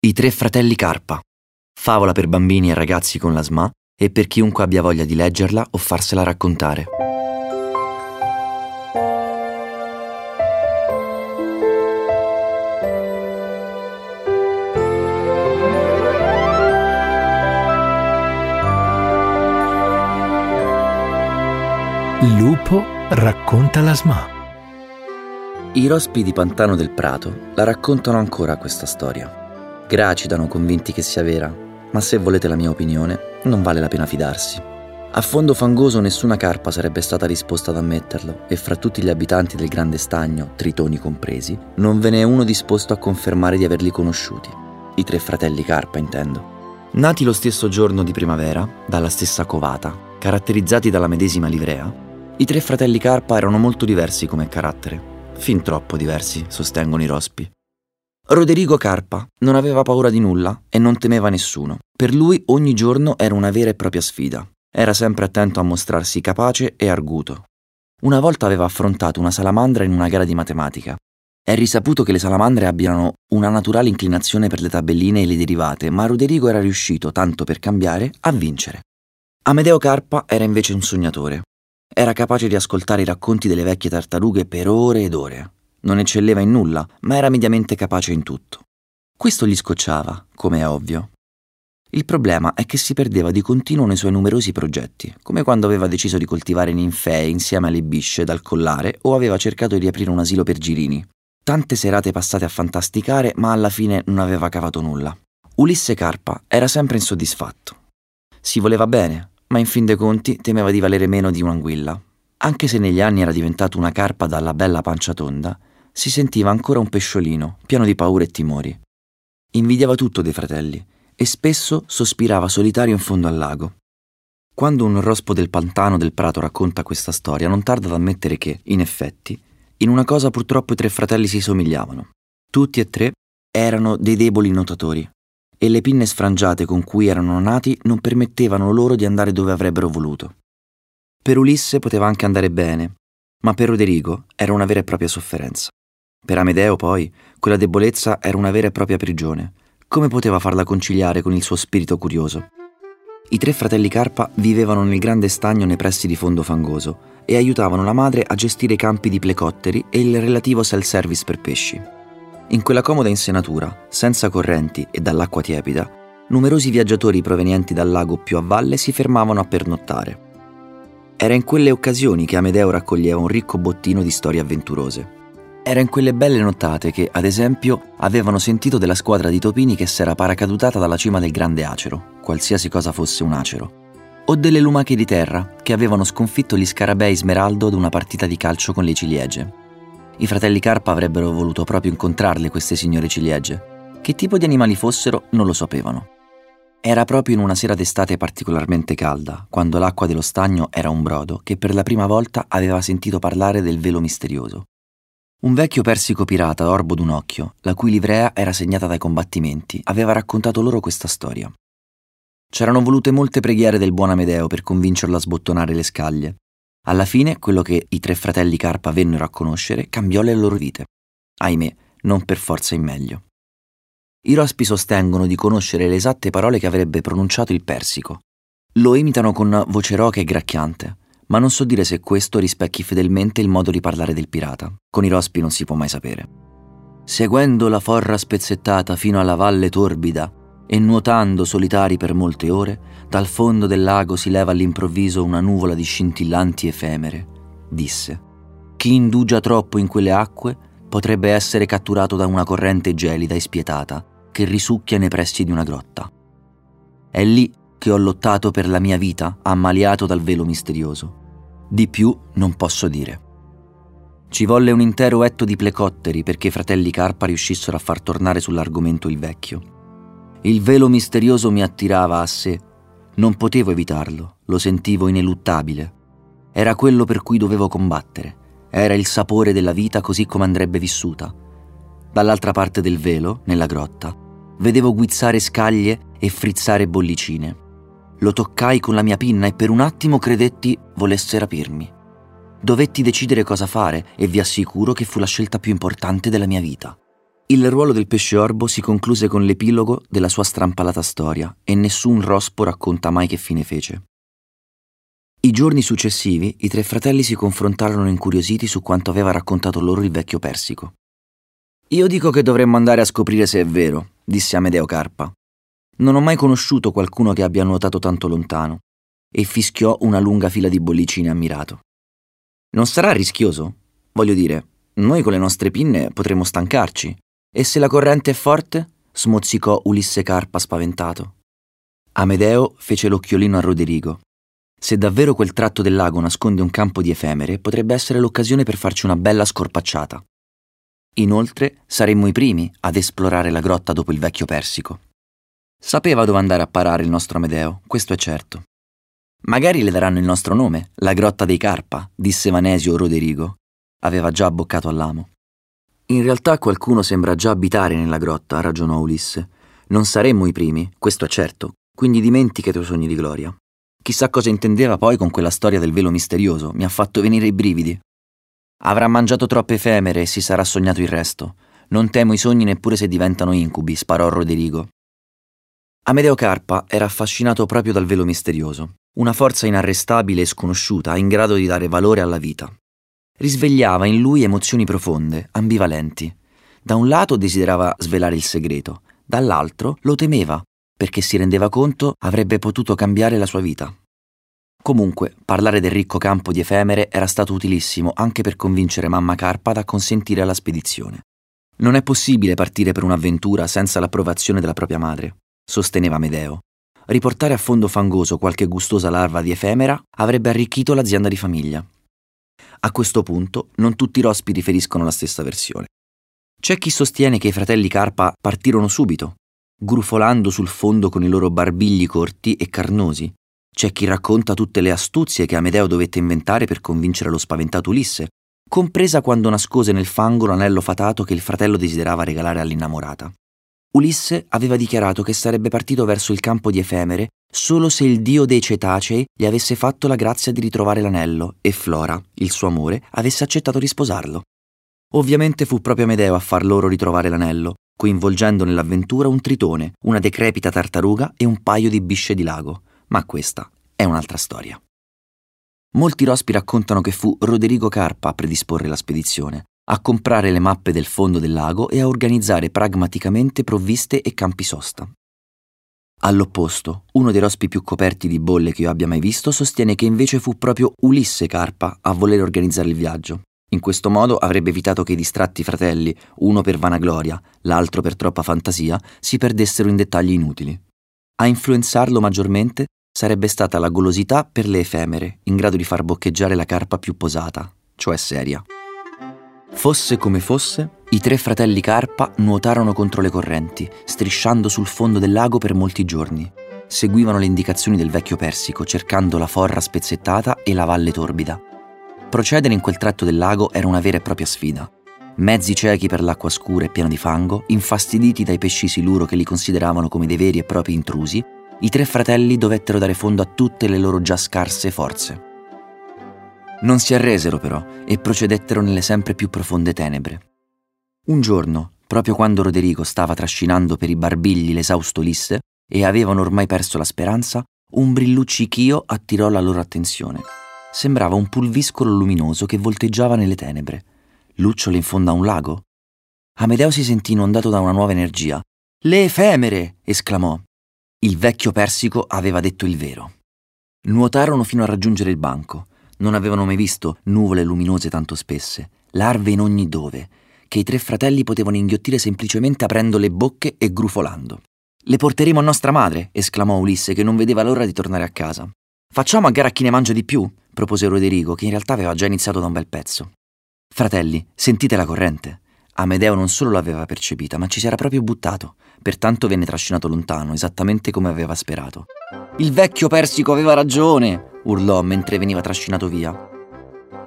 I tre fratelli Carpa. Favola per bambini e ragazzi con la SMA e per chiunque abbia voglia di leggerla o farsela raccontare. Lupo racconta la SMA. I rospi di Pantano del Prato la raccontano ancora questa storia. Gracitano convinti che sia vera, ma se volete la mia opinione, non vale la pena fidarsi. A fondo fangoso nessuna carpa sarebbe stata disposta ad ammetterlo e fra tutti gli abitanti del grande stagno, tritoni compresi, non ve ne è uno disposto a confermare di averli conosciuti. I tre fratelli carpa, intendo. Nati lo stesso giorno di primavera, dalla stessa covata, caratterizzati dalla medesima livrea, i tre fratelli carpa erano molto diversi come carattere, fin troppo diversi, sostengono i rospi. Roderigo Carpa non aveva paura di nulla e non temeva nessuno. Per lui ogni giorno era una vera e propria sfida. Era sempre attento a mostrarsi capace e arguto. Una volta aveva affrontato una salamandra in una gara di matematica. È risaputo che le salamandre abbiano una naturale inclinazione per le tabelline e le derivate, ma Roderigo era riuscito, tanto per cambiare, a vincere. Amedeo Carpa era invece un sognatore. Era capace di ascoltare i racconti delle vecchie tartarughe per ore ed ore. Non eccelleva in nulla, ma era mediamente capace in tutto. Questo gli scocciava, come è ovvio. Il problema è che si perdeva di continuo nei suoi numerosi progetti, come quando aveva deciso di coltivare ninfee insieme alle bisce dal collare o aveva cercato di aprire un asilo per girini. Tante serate passate a fantasticare, ma alla fine non aveva cavato nulla. Ulisse Carpa era sempre insoddisfatto. Si voleva bene, ma in fin dei conti temeva di valere meno di un'anguilla. Anche se negli anni era diventato una carpa dalla bella pancia tonda, si sentiva ancora un pesciolino, pieno di paure e timori. Invidiava tutto dei fratelli e spesso sospirava solitario in fondo al lago. Quando un rospo del pantano del prato racconta questa storia, non tarda ad ammettere che, in effetti, in una cosa purtroppo i tre fratelli si somigliavano. Tutti e tre erano dei deboli nuotatori e le pinne sfrangiate con cui erano nati non permettevano loro di andare dove avrebbero voluto. Per Ulisse poteva anche andare bene, ma per Roderigo era una vera e propria sofferenza. Per Amedeo, poi, quella debolezza era una vera e propria prigione. Come poteva farla conciliare con il suo spirito curioso? I tre fratelli Carpa vivevano nel grande stagno nei pressi di fondo fangoso e aiutavano la madre a gestire i campi di plecotteri e il relativo self-service per pesci. In quella comoda insenatura, senza correnti e dall'acqua tiepida, numerosi viaggiatori provenienti dal lago più a valle si fermavano a pernottare. Era in quelle occasioni che Amedeo raccoglieva un ricco bottino di storie avventurose. Era in quelle belle nottate che, ad esempio, avevano sentito della squadra di topini che s'era paracadutata dalla cima del grande acero, qualsiasi cosa fosse un acero, o delle lumache di terra che avevano sconfitto gli scarabei smeraldo ad una partita di calcio con le ciliegie. I fratelli Carpa avrebbero voluto proprio incontrarle queste signore ciliegie. Che tipo di animali fossero non lo sapevano. Era proprio in una sera d'estate particolarmente calda, quando l'acqua dello stagno era un brodo, che per la prima volta aveva sentito parlare del velo misterioso, un vecchio persico pirata orbo d'un occhio, la cui livrea era segnata dai combattimenti, aveva raccontato loro questa storia. C'erano volute molte preghiere del buon Amedeo per convincerlo a sbottonare le scaglie. Alla fine, quello che i tre fratelli Carpa vennero a conoscere cambiò le loro vite. Ahimè, non per forza in meglio. I rospi sostengono di conoscere le esatte parole che avrebbe pronunciato il persico. Lo imitano con voce roca e gracchiante ma non so dire se questo rispecchi fedelmente il modo di parlare del pirata. Con i rospi non si può mai sapere. Seguendo la forra spezzettata fino alla valle torbida e nuotando solitari per molte ore, dal fondo del lago si leva all'improvviso una nuvola di scintillanti efemere, disse. Chi indugia troppo in quelle acque potrebbe essere catturato da una corrente gelida e spietata che risucchia nei pressi di una grotta. È lì che ho lottato per la mia vita, ammaliato dal velo misterioso. Di più non posso dire. Ci volle un intero etto di plecotteri perché i fratelli Carpa riuscissero a far tornare sull'argomento il vecchio. Il velo misterioso mi attirava a sé. Non potevo evitarlo, lo sentivo ineluttabile. Era quello per cui dovevo combattere. Era il sapore della vita così come andrebbe vissuta. Dall'altra parte del velo, nella grotta, vedevo guizzare scaglie e frizzare bollicine. Lo toccai con la mia pinna e per un attimo credetti volesse rapirmi. Dovetti decidere cosa fare e vi assicuro che fu la scelta più importante della mia vita. Il ruolo del pesce orbo si concluse con l'epilogo della sua strampalata storia e nessun rospo racconta mai che fine fece. I giorni successivi i tre fratelli si confrontarono incuriositi su quanto aveva raccontato loro il vecchio Persico. Io dico che dovremmo andare a scoprire se è vero, disse Amedeo Carpa. Non ho mai conosciuto qualcuno che abbia nuotato tanto lontano, e fischiò una lunga fila di bollicine ammirato. Non sarà rischioso? Voglio dire, noi con le nostre pinne potremmo stancarci, e se la corrente è forte? smozzicò Ulisse Carpa spaventato. Amedeo fece l'occhiolino a Roderigo. Se davvero quel tratto del lago nasconde un campo di effemere, potrebbe essere l'occasione per farci una bella scorpacciata. Inoltre, saremmo i primi ad esplorare la grotta dopo il vecchio Persico. Sapeva dove andare a parare il nostro Amedeo, questo è certo. Magari le daranno il nostro nome, la grotta dei Carpa, disse Vanesio Roderigo. Aveva già abboccato all'amo. In realtà qualcuno sembra già abitare nella grotta, ragionò Ulisse. Non saremmo i primi, questo è certo, quindi dimentica i tuoi sogni di gloria. Chissà cosa intendeva poi con quella storia del velo misterioso, mi ha fatto venire i brividi. Avrà mangiato troppe effemere e si sarà sognato il resto. Non temo i sogni neppure se diventano incubi, sparò Roderigo. Amedeo Carpa era affascinato proprio dal velo misterioso, una forza inarrestabile e sconosciuta in grado di dare valore alla vita risvegliava in lui emozioni profonde, ambivalenti. Da un lato desiderava svelare il segreto, dall'altro lo temeva, perché si rendeva conto avrebbe potuto cambiare la sua vita. Comunque, parlare del ricco campo di effemere era stato utilissimo anche per convincere mamma Carpa ad acconsentire alla spedizione. Non è possibile partire per un'avventura senza l'approvazione della propria madre, sosteneva Medeo. Riportare a fondo fangoso qualche gustosa larva di effemera avrebbe arricchito l'azienda di famiglia. A questo punto non tutti i rospi riferiscono la stessa versione. C'è chi sostiene che i fratelli Carpa partirono subito, grufolando sul fondo con i loro barbigli corti e carnosi. C'è chi racconta tutte le astuzie che Amedeo dovette inventare per convincere lo spaventato Ulisse, compresa quando nascose nel fango l'anello fatato che il fratello desiderava regalare all'innamorata. Ulisse aveva dichiarato che sarebbe partito verso il campo di effemere solo se il dio dei cetacei gli avesse fatto la grazia di ritrovare l'anello e Flora, il suo amore, avesse accettato di sposarlo. Ovviamente fu proprio Amedeo a far loro ritrovare l'anello, coinvolgendo nell'avventura un tritone, una decrepita tartaruga e un paio di bisce di lago, ma questa è un'altra storia. Molti rospi raccontano che fu Roderigo Carpa a predisporre la spedizione, a comprare le mappe del fondo del lago e a organizzare pragmaticamente provviste e campi sosta. All'opposto, uno dei rospi più coperti di bolle che io abbia mai visto sostiene che invece fu proprio Ulisse Carpa a voler organizzare il viaggio. In questo modo avrebbe evitato che i distratti fratelli, uno per vanagloria, l'altro per troppa fantasia, si perdessero in dettagli inutili. A influenzarlo maggiormente sarebbe stata la golosità per le effemere, in grado di far boccheggiare la carpa più posata, cioè seria. Fosse come fosse, i tre fratelli Carpa nuotarono contro le correnti, strisciando sul fondo del lago per molti giorni. Seguivano le indicazioni del vecchio Persico, cercando la forra spezzettata e la valle torbida. Procedere in quel tratto del lago era una vera e propria sfida. Mezzi ciechi per l'acqua scura e piena di fango, infastiditi dai pesci siluro che li consideravano come dei veri e propri intrusi, i tre fratelli dovettero dare fondo a tutte le loro già scarse forze. Non si arresero però e procedettero nelle sempre più profonde tenebre. Un giorno, proprio quando Roderigo stava trascinando per i barbigli l'esausto Ulisse e avevano ormai perso la speranza, un brilluccichio attirò la loro attenzione. Sembrava un pulviscolo luminoso che volteggiava nelle tenebre. Lucciole in fondo a un lago? Amedeo si sentì inondato da una nuova energia. Le efemere! esclamò. Il vecchio Persico aveva detto il vero. Nuotarono fino a raggiungere il banco. Non avevano mai visto nuvole luminose tanto spesse, larve in ogni dove, che i tre fratelli potevano inghiottire semplicemente aprendo le bocche e grufolando. Le porteremo a nostra madre, esclamò Ulisse, che non vedeva l'ora di tornare a casa. Facciamo a gara chi ne mangia di più, propose Roderigo, che in realtà aveva già iniziato da un bel pezzo. Fratelli, sentite la corrente. Amedeo non solo l'aveva percepita, ma ci si era proprio buttato, pertanto venne trascinato lontano, esattamente come aveva sperato. Il vecchio Persico aveva ragione, urlò mentre veniva trascinato via.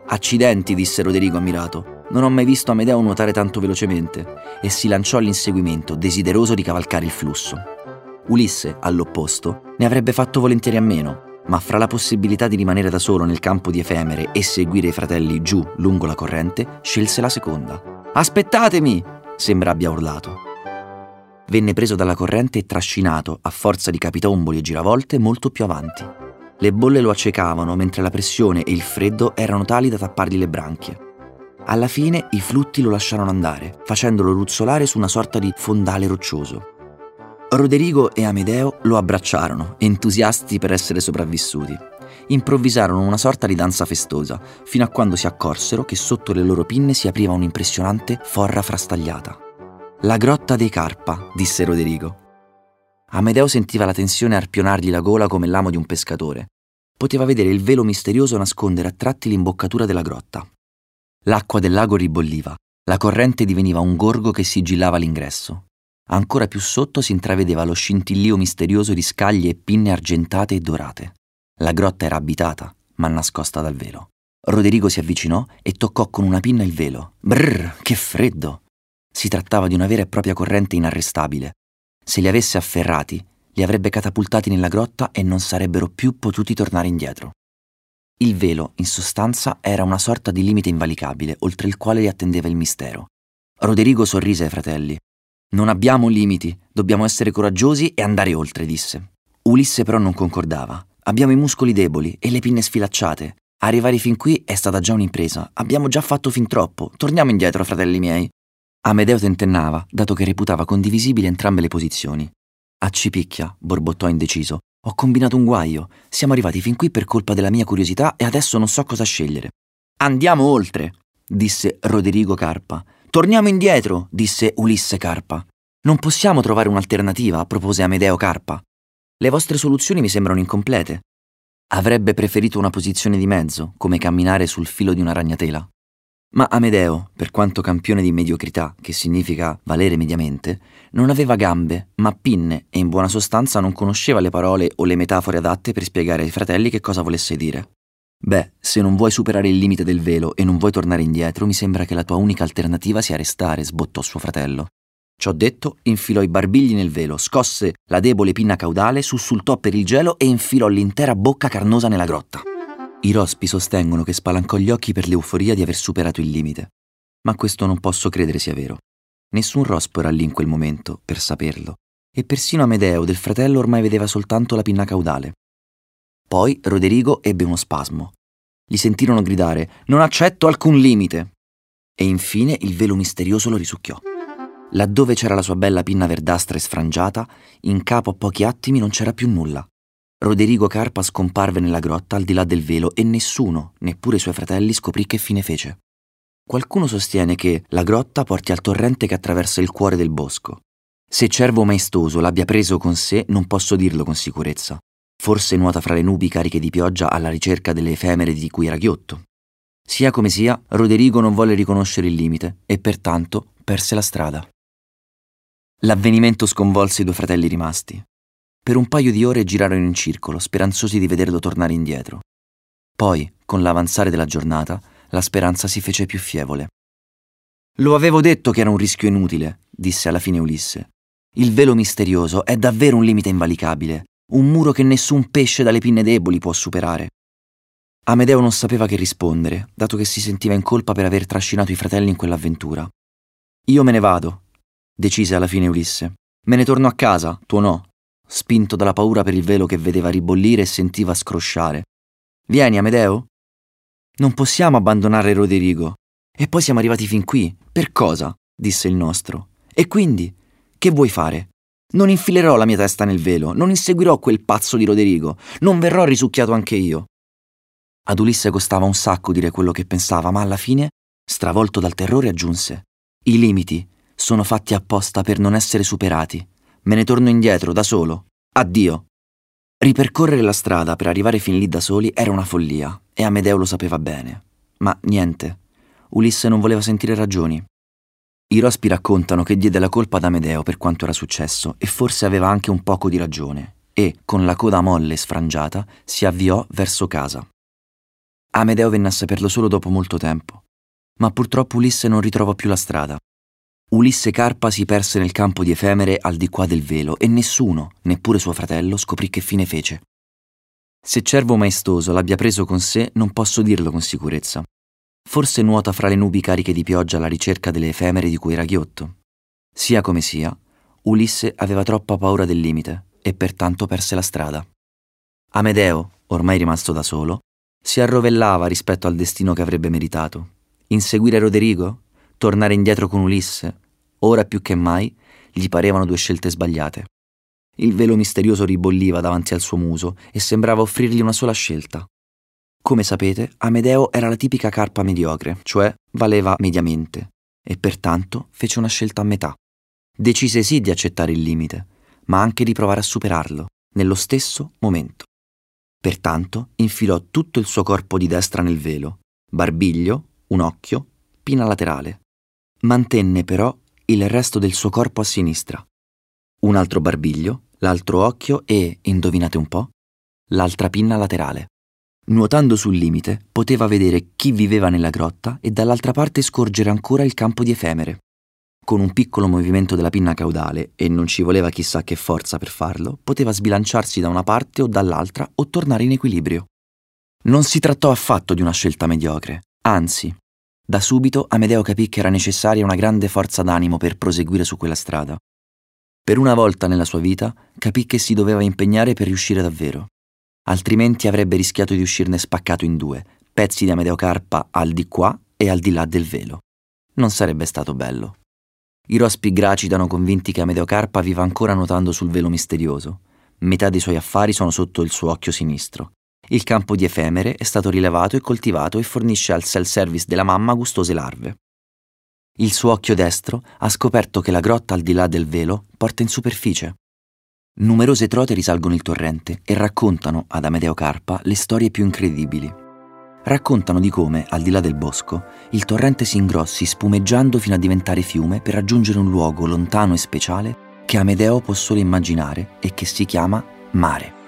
Accidenti, disse Roderigo ammirato. Non ho mai visto Amedeo nuotare tanto velocemente e si lanciò all'inseguimento, desideroso di cavalcare il flusso. Ulisse, all'opposto, ne avrebbe fatto volentieri a meno, ma fra la possibilità di rimanere da solo nel campo di effemere e seguire i fratelli giù lungo la corrente, scelse la seconda. Aspettatemi! sembra abbia urlato. Venne preso dalla corrente e trascinato, a forza di capitomboli e giravolte, molto più avanti. Le bolle lo accecavano, mentre la pressione e il freddo erano tali da tappargli le branchie. Alla fine i flutti lo lasciarono andare, facendolo ruzzolare su una sorta di fondale roccioso. Roderigo e Amedeo lo abbracciarono, entusiasti per essere sopravvissuti. Improvvisarono una sorta di danza festosa, fino a quando si accorsero che sotto le loro pinne si apriva un'impressionante forra frastagliata. La grotta dei Carpa, disse Roderigo. Amedeo sentiva la tensione arpionargli la gola come l'amo di un pescatore. Poteva vedere il velo misterioso nascondere a tratti l'imboccatura della grotta. L'acqua del lago ribolliva, la corrente diveniva un gorgo che sigillava l'ingresso. Ancora più sotto si intravedeva lo scintillio misterioso di scaglie e pinne argentate e dorate. La grotta era abitata, ma nascosta dal velo. Roderigo si avvicinò e toccò con una pinna il velo. Brrr, che freddo! Si trattava di una vera e propria corrente inarrestabile. Se li avesse afferrati, li avrebbe catapultati nella grotta e non sarebbero più potuti tornare indietro. Il velo, in sostanza, era una sorta di limite invalicabile, oltre il quale li attendeva il mistero. Roderigo sorrise ai fratelli. Non abbiamo limiti, dobbiamo essere coraggiosi e andare oltre, disse. Ulisse però non concordava. Abbiamo i muscoli deboli e le pinne sfilacciate. Arrivare fin qui è stata già un'impresa. Abbiamo già fatto fin troppo. Torniamo indietro, fratelli miei. Amedeo tentennava, dato che reputava condivisibili entrambe le posizioni. Accipicchia, borbottò indeciso. Ho combinato un guaio. Siamo arrivati fin qui per colpa della mia curiosità e adesso non so cosa scegliere. Andiamo oltre, disse Roderigo Carpa. Torniamo indietro, disse Ulisse Carpa. Non possiamo trovare un'alternativa, propose Amedeo Carpa. Le vostre soluzioni mi sembrano incomplete. Avrebbe preferito una posizione di mezzo, come camminare sul filo di una ragnatela. Ma Amedeo, per quanto campione di mediocrità, che significa valere mediamente, non aveva gambe, ma pinne e in buona sostanza non conosceva le parole o le metafore adatte per spiegare ai fratelli che cosa volesse dire. Beh, se non vuoi superare il limite del velo e non vuoi tornare indietro, mi sembra che la tua unica alternativa sia restare, sbottò suo fratello. Ciò detto, infilò i barbigli nel velo, scosse la debole pinna caudale, sussultò per il gelo e infilò l'intera bocca carnosa nella grotta. I rospi sostengono che spalancò gli occhi per l'euforia di aver superato il limite. Ma questo non posso credere sia vero. Nessun rospo era lì in quel momento, per saperlo, e persino Amedeo del fratello ormai vedeva soltanto la pinna caudale. Poi Roderigo ebbe uno spasmo. Gli sentirono gridare Non accetto alcun limite. E infine il velo misterioso lo risucchiò. Laddove c'era la sua bella pinna verdastra e sfrangiata, in capo a pochi attimi non c'era più nulla. Roderigo Carpa scomparve nella grotta al di là del velo e nessuno, neppure i suoi fratelli, scoprì che fine fece. Qualcuno sostiene che la grotta porti al torrente che attraversa il cuore del bosco. Se Cervo Maestoso l'abbia preso con sé, non posso dirlo con sicurezza. Forse nuota fra le nubi cariche di pioggia alla ricerca delle effemere di cui era ghiotto. Sia come sia, Roderigo non volle riconoscere il limite e pertanto perse la strada. L'avvenimento sconvolse i due fratelli rimasti. Per un paio di ore girarono in circolo, speranzosi di vederlo tornare indietro. Poi, con l'avanzare della giornata, la speranza si fece più fievole. Lo avevo detto che era un rischio inutile, disse alla fine Ulisse. Il velo misterioso è davvero un limite invalicabile un muro che nessun pesce dalle pinne deboli può superare. Amedeo non sapeva che rispondere, dato che si sentiva in colpa per aver trascinato i fratelli in quell'avventura. Io me ne vado, decise alla fine Ulisse. Me ne torno a casa, tuonò, spinto dalla paura per il velo che vedeva ribollire e sentiva scrosciare. Vieni, Amedeo? Non possiamo abbandonare Roderigo. E poi siamo arrivati fin qui. Per cosa? disse il nostro. E quindi? Che vuoi fare? Non infilerò la mia testa nel velo, non inseguirò quel pazzo di Roderigo, non verrò risucchiato anche io. Ad Ulisse costava un sacco dire quello che pensava, ma alla fine, stravolto dal terrore, aggiunse: I limiti sono fatti apposta per non essere superati. Me ne torno indietro, da solo. Addio. Ripercorrere la strada per arrivare fin lì da soli era una follia, e Amedeo lo sapeva bene. Ma niente. Ulisse non voleva sentire ragioni. I rospi raccontano che diede la colpa ad Amedeo per quanto era successo e forse aveva anche un poco di ragione e, con la coda molle e sfrangiata, si avviò verso casa. Amedeo venne a saperlo solo dopo molto tempo, ma purtroppo Ulisse non ritrovò più la strada. Ulisse Carpa si perse nel campo di efemere al di qua del velo e nessuno, neppure suo fratello, scoprì che fine fece. Se Cervo Maestoso l'abbia preso con sé, non posso dirlo con sicurezza, Forse nuota fra le nubi cariche di pioggia alla ricerca delle efemere di cui era ghiotto. Sia come sia, Ulisse aveva troppa paura del limite e pertanto perse la strada. Amedeo, ormai rimasto da solo, si arrovellava rispetto al destino che avrebbe meritato. Inseguire Roderigo? Tornare indietro con Ulisse? Ora più che mai gli parevano due scelte sbagliate. Il velo misterioso ribolliva davanti al suo muso e sembrava offrirgli una sola scelta. Come sapete, Amedeo era la tipica carpa mediocre, cioè valeva mediamente, e pertanto fece una scelta a metà. Decise sì di accettare il limite, ma anche di provare a superarlo, nello stesso momento. Pertanto infilò tutto il suo corpo di destra nel velo, barbiglio, un occhio, pinna laterale. Mantenne però il resto del suo corpo a sinistra. Un altro barbiglio, l'altro occhio e, indovinate un po', l'altra pinna laterale. Nuotando sul limite, poteva vedere chi viveva nella grotta e dall'altra parte scorgere ancora il campo di efemere. Con un piccolo movimento della pinna caudale, e non ci voleva chissà che forza per farlo, poteva sbilanciarsi da una parte o dall'altra o tornare in equilibrio. Non si trattò affatto di una scelta mediocre, anzi, da subito Amedeo capì che era necessaria una grande forza d'animo per proseguire su quella strada. Per una volta nella sua vita capì che si doveva impegnare per riuscire davvero. Altrimenti avrebbe rischiato di uscirne spaccato in due, pezzi di Amedeo Carpa al di qua e al di là del velo. Non sarebbe stato bello. I rospi gracitano convinti che Amedeo Carpa viva ancora nuotando sul velo misterioso. Metà dei suoi affari sono sotto il suo occhio sinistro. Il campo di efemere è stato rilevato e coltivato e fornisce al self-service della mamma gustose larve. Il suo occhio destro ha scoperto che la grotta al di là del velo porta in superficie. Numerose trote risalgono il torrente e raccontano ad Amedeo Carpa le storie più incredibili. Raccontano di come, al di là del bosco, il torrente si ingrossi spumeggiando fino a diventare fiume per raggiungere un luogo lontano e speciale che Amedeo può solo immaginare e che si chiama mare.